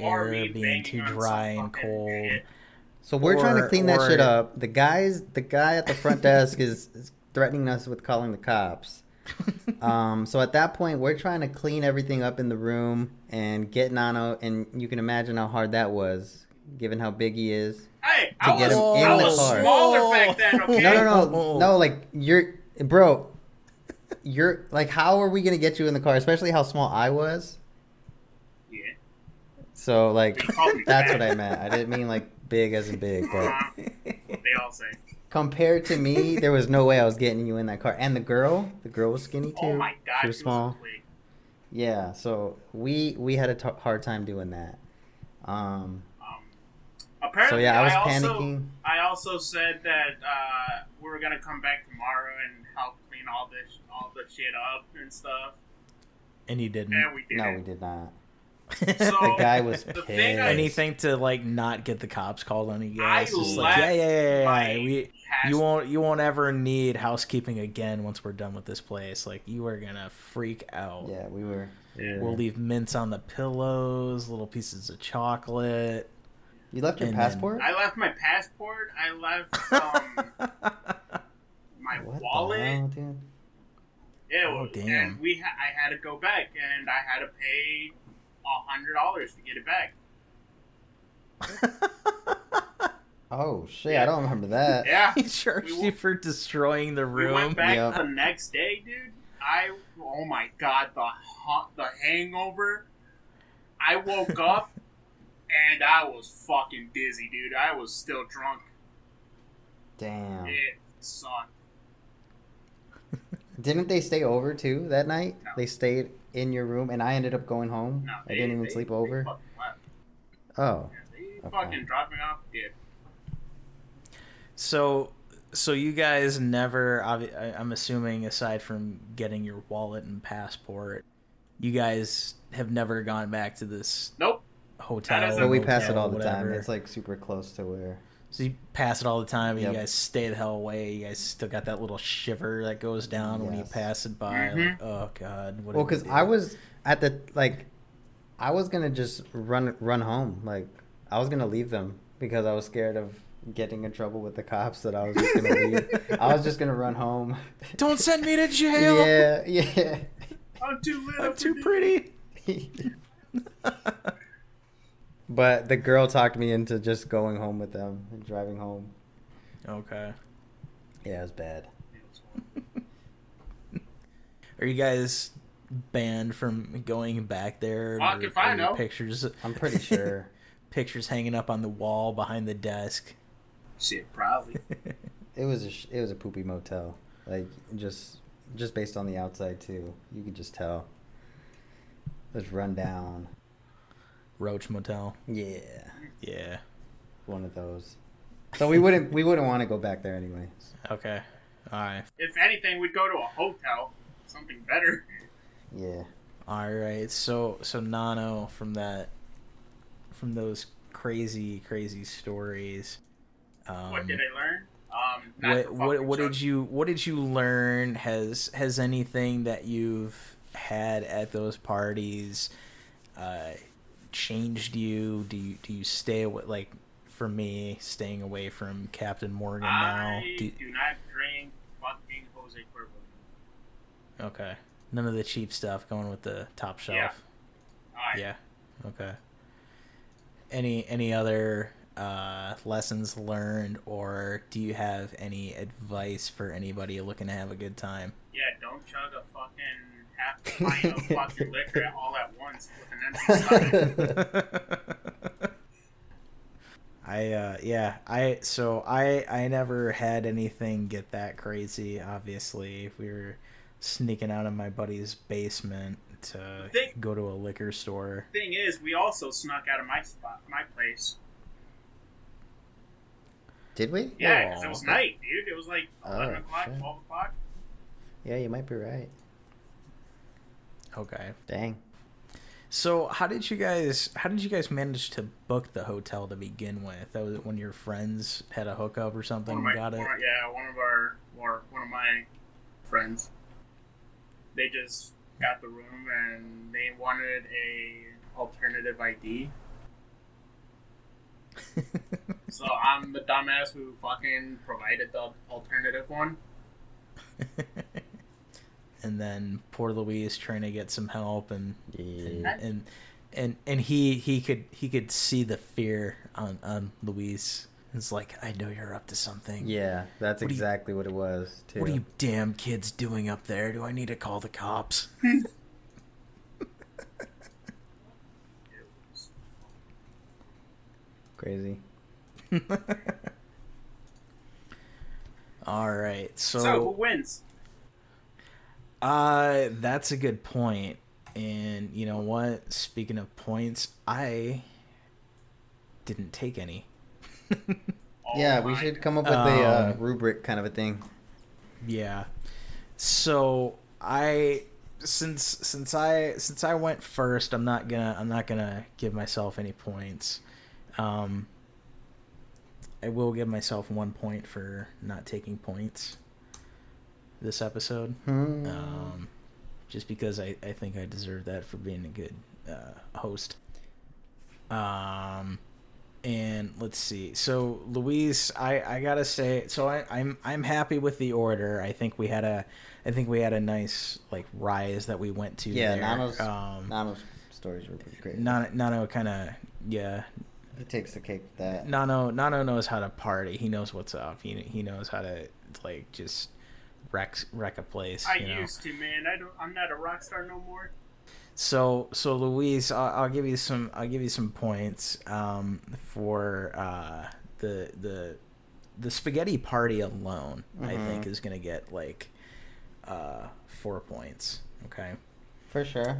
Air me being too dry and cold. shit. So we're trying to Or- clean that shit up. The guys, the guy at the front desk is, is threatening us with calling the cops. Um, so at that point, we're trying to clean everything up in the room and get Nano, and you can imagine how hard that was, given how big he is. Hey, To I get was, him in I the was car. smaller back then. Okay. No, no, no, Oh. no. Like you're, bro. You're like, how are we gonna get you in the car? Especially how small I was. Yeah. So like, You called me that's fat. what I meant. I didn't mean like big as in big, but. What they all say. compared to me, there was no way I was getting you in that car. And the girl, the girl was skinny too. Oh my god, she was small. ugly. Yeah, so we we had a t- hard time doing that. Um, apparently, so yeah, I was also, panicking. I also said that uh, we were gonna come back tomorrow and help clean all this, all the shit up and stuff, and you didn't. and we didn't. No, we did not. So The guy was the pissed. thing I- Anything to like not get the cops called on you guys. I Just like, yeah, left yeah, yeah, yeah. We, you won't you won't ever need housekeeping again once we're done with this place. Like you are gonna freak out. Yeah, we were. Yeah. were We'll leave mints on the pillows, little pieces of chocolate. You left your and then- passport? I left my passport. I left um, my what the wallet. hell, dude? Yeah, Oh, well, damn. and we ha- I had to go back, and I had to pay a hundred dollars to get it back. Oh shit, I don't remember that. Yeah, he charged We you went- for destroying the room. we room. went back Yep. the next day, dude. I oh my god, the hot, the hangover. I woke up and I was fucking dizzy, dude. I was still drunk. Damn. It sucked. Didn't they stay over too that night? No. They stayed in your room, and I ended up going home. No, I didn't even they- sleep they over. fucking left. Oh, Yeah, they Okay. fucking dropped me off. Yeah. So, so you guys never? I'm assuming, aside from getting your wallet and passport, you guys have never gone back to this Nope. Hotel. But we pass it all the time. It's like super close to where. So you pass it all the time, Yep. you guys stay the hell away. You guys still got that little shiver that goes down when you pass it by. Mhm. Like, oh god. What Well, did we because? I was at the like, I was gonna just run run home. Like, I was gonna leave them because I was scared of getting in trouble with the cops. That I was just gonna leave. I was just gonna run home. Don't send me to jail. yeah, yeah. I'm too little. I'm too pretty. but the girl talked me into just going home with them and driving home. okay. Yeah, it was bad. Are you guys banned from going back there? Fuck Or if I are your know. Pictures. I'm pretty sure. pictures hanging up on the wall behind the desk. Shit, probably. It was a it was a poopy motel. Like just just based on the outside too, you could just tell. It was run down. Roach Motel. Yeah, Yeah. one of those. So we wouldn't we wouldn't want to go back there anyways. Okay. All right. if anything, we'd go to a hotel, something better. Yeah. All right. So so Nano from that from those crazy crazy stories. Um, what did I learn? Um, not what what, what did you what did you learn has has anything that you've had at those parties uh changed you do you do you stay away like for me staying away from captain morgan now I do, do not drink fucking Jose Cuervo. okay none of the cheap stuff going with the top shelf Yeah. Alright. yeah okay any any other uh lessons learned or do you have any advice for anybody looking to have a good time Yeah, don't chug a fucking half a pint of fucking liquor all at once with an empty stomach. I uh yeah, I so I I never had anything get that crazy. Obviously, If we were sneaking out of my buddy's basement to Think- go to a liquor store. Thing is, we also snuck out of my spot, my place. Did we? Yeah, because Oh, it was night, dude. It was like Oh, eleven o'clock, shit. twelve o'clock. Yeah, you might be right. Okay. Dang. So how did you guys how did you guys manage to book the hotel to begin with? That was when your friends had a hookup or something One of and my, got it. one of- yeah, one of our or one of my friends. They just got the room and they wanted a alternative ID. So I'm the dumbass who fucking provided the alternative one. and then poor Louise trying to get some help and and Yeah. and and, and he he could he could see the fear on on Louise. It's like I know you're up to something. Yeah, that's What do you- exactly what it was too. What are you damn kids doing up there? Do I need to call the cops? Crazy. All right, So, so, who wins? Uh, that's a good point. And you know what? Speaking of points, I didn't take any. Oh yeah, we should come up with a uh, Um, rubric kind of a thing. Yeah. So I since since I since I went first, I'm not gonna I'm not gonna give myself any points. Um I will give myself one point for not taking points this episode. Hmm. Um just because I, I think I deserve that for being a good uh, host. Um and let's see. So Luis, I, I gotta say, so I, I'm I'm happy with the order. I think we had a, I think we had a nice like rise that we went to. yeah, there. Nano's um, Nano's stories were pretty great. Nano, Nano kind of yeah. He takes the cake that. Nano Nano knows how to party. He knows what's up. He he knows how to like just wreck wreck a place. I you know? used to, man. I don't. I'm not a rock star no more. So so Louise, I'll, I'll give you some I'll give you some points um, for uh, the the the spaghetti party alone. I Mhm. think is gonna get like uh, four points. Okay, For sure.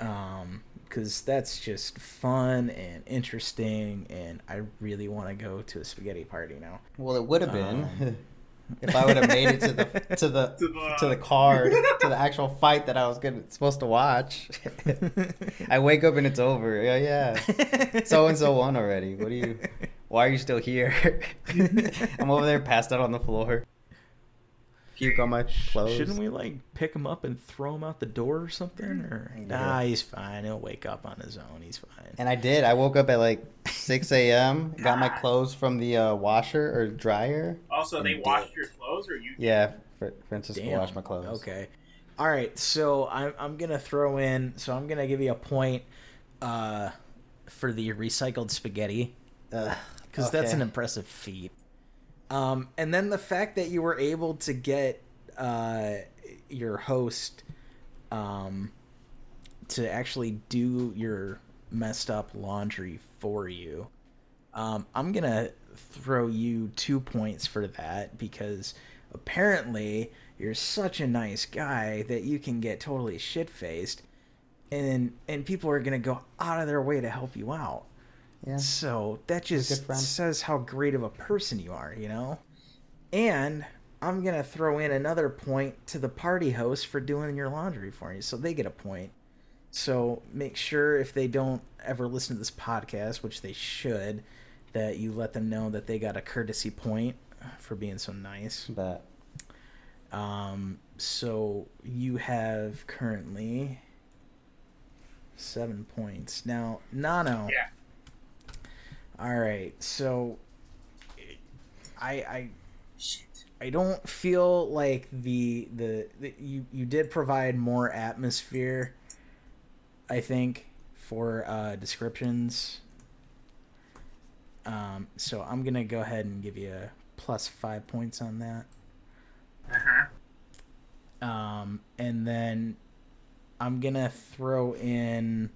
Um, because that's just fun and interesting, and I really want to go to a spaghetti party now. Well, it would have been Um, if I would have made it to the to the To the- to the card to the actual fight that I was gonna supposed to watch. I wake up and it's over. Yeah, yeah. So and so won already. What do you? Why are you still here? I'm over there passed out on the floor. Puke on my clothes. Shouldn't we like pick him up and throw him out the door or something? Or nah, he's fine. He'll wake up on his own. He's fine. And I did. I woke up at like 6 a.m. Got my clothes from the uh, washer or dryer. Also, they washed dipped. your clothes, or you? Yeah, Fr- Francisco washed my clothes. Okay. All right. So I'm I'm gonna throw in. So I'm gonna give you a point uh, for the recycled spaghetti Ugh, because that's okay. an impressive feat. Um, and then the fact that you were able to get uh, your host um, to actually do your messed up laundry for you. Um, I'm gonna throw you two points for that because apparently you're such a nice guy that you can get totally shit faced, and and people are gonna go out of their way to help you out. Yeah. So that just says how great of a person you are, you know? And I'm going to throw in another point to the party host for doing your laundry for you. So they get a point. So make sure if they don't ever listen to this podcast, which they should, that you let them know that they got a courtesy point for being so nice. But Um, so you have currently seven points. Now, Nano. Yeah. All right, so I I Shit. I don't feel like the, the the you you did provide more atmosphere. I think for uh, descriptions. Um, so I'm gonna go ahead and give you a plus five points on that. Uh huh. Um, and then I'm gonna throw in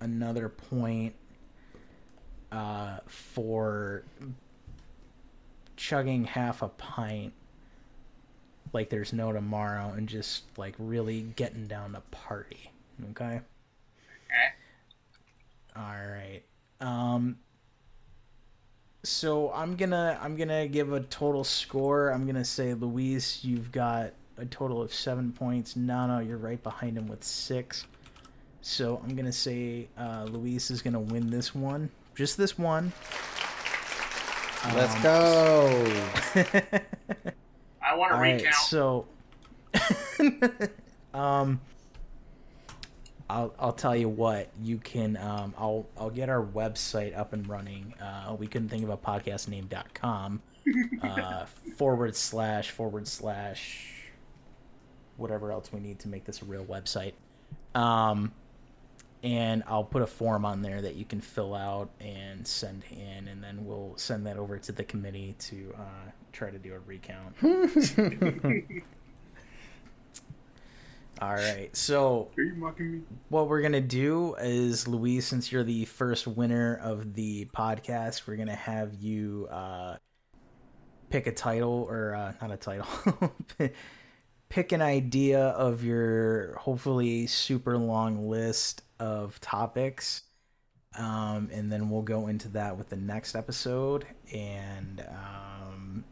another point uh, for chugging half a pint like there's no tomorrow and just like really getting down to party. Okay. Okay. All right. Um so I'm going to I'm going to give a total score. I'm going to say Luis, you've got a total of 7 points. Nano, you're right behind him with 6. So I'm going to say uh, Luis is going to win this one. Just this one. Let's Um, go. I want to All right, recount. so um I'll I'll tell you what, you can um I'll I'll get our website up and running. Uh we couldn't think of a podcast name.com uh forward slash forward slash whatever else we need to make this a real website. Um and I'll put a form on there that you can fill out and send in, and then we'll send that over to the committee to uh, try to do a recount. All right, so Are you mocking me? what we're gonna do is, Louise, since you're the first winner of the podcast, we're gonna have you uh, pick a title or uh, not a title. pick an idea of your hopefully super long list of topics um, and then we'll go into that with the next episode. And um,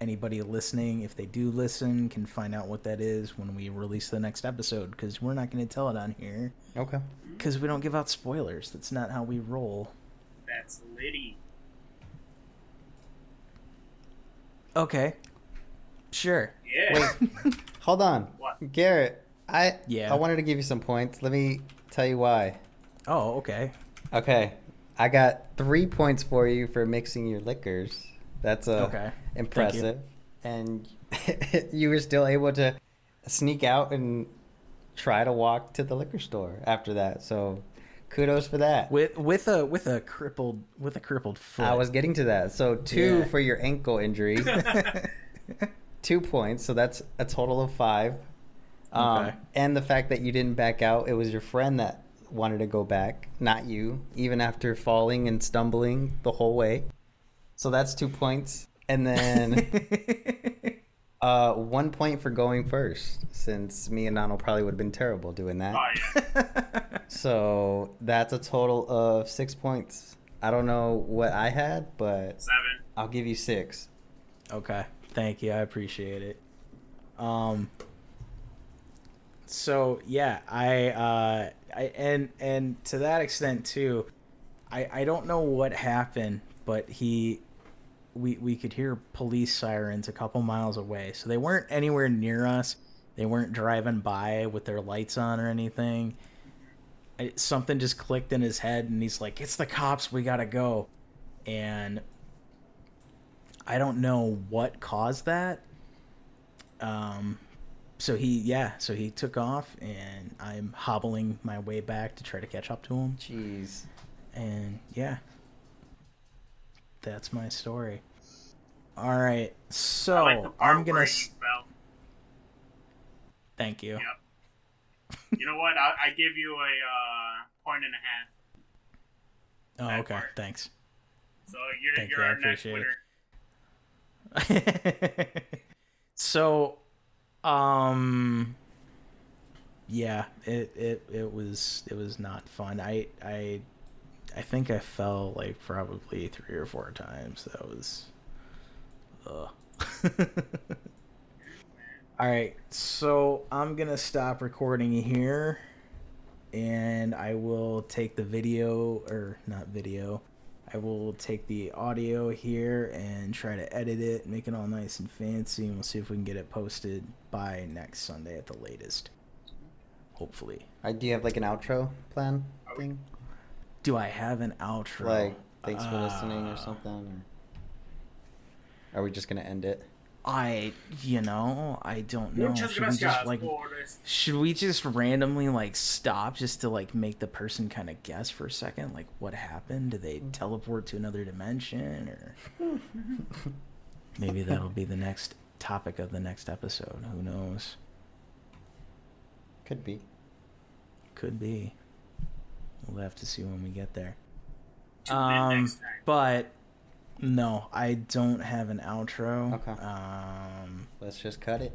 anybody listening if they do listen can find out what that is when we release the next episode because we're not going to tell it on here. Okay. because we don't give out spoilers. That's not how we roll. That's Liddy. okay sure Yeah. Wait, Hold on. What? Garrett, I Yeah. I wanted to give you some points. Let me tell you why. oh okay Okay. I got three points for you for mixing your liquors. That's uh, Okay. impressive. And you were still able to sneak out and try to walk to the liquor store after that. So kudos for that. with with a with a crippled with a crippled foot I was getting to that. So two Yeah. for your ankle injury, two points. So that's a total of five. Um, Okay. And the fact that you didn't back out, it was your friend that wanted to go back, not you, even after falling and stumbling the whole way. So that's two points. And then uh, one point for going first, since me and Nano probably would have been terrible doing that. Oh, yeah. So that's a total of six points. I don't know what I had, but Seven. I'll give you six. Okay. Thank you. I appreciate it. Um so yeah, I uh I and and to that extent too, I I don't know what happened, but he we we could hear police sirens a couple miles away. So they weren't anywhere near us. They weren't driving by with their lights on or anything. I, something just clicked in his head and he's like, "It's the cops. We got to go." And I don't know what caused that. Um, so he, yeah, so he took off, and I'm hobbling my way back to try to catch up to him. Jeez. And yeah, that's my story. All right, so like I'm gonna. where s- you fell. Thank you. Yep. You know what? I, I give you a uh, point and a half. Oh, okay. part. Thanks. So you're Thank you're you, I our next winner. it. so, um, yeah, it, it it was it was not fun. I I I think I fell like probably three or four times. That was, ugh. All right, so I'm gonna stop recording here, and I will take the video or not video. I will take the audio here and try to edit it, make it all nice and fancy, and we'll see if we can get it posted by next Sunday at the latest. Hopefully. Uh, do you have like an outro plan thing? Do I have an outro? Like, thanks for listening Uh, or something? Or are we just gonna end it? I, you know, I don't know. Muchas Should we just like, should we just randomly like stop just to like make the person kind of guess for a second, like what happened? Did they teleport to another dimension, or maybe that'll be the next topic of the next episode? Who knows? Could be. Could be. We'll have to see when we get there. Um, next time. but no, I don't have an outro. Okay. Um, Let's just cut it.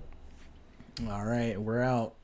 all right, we're out.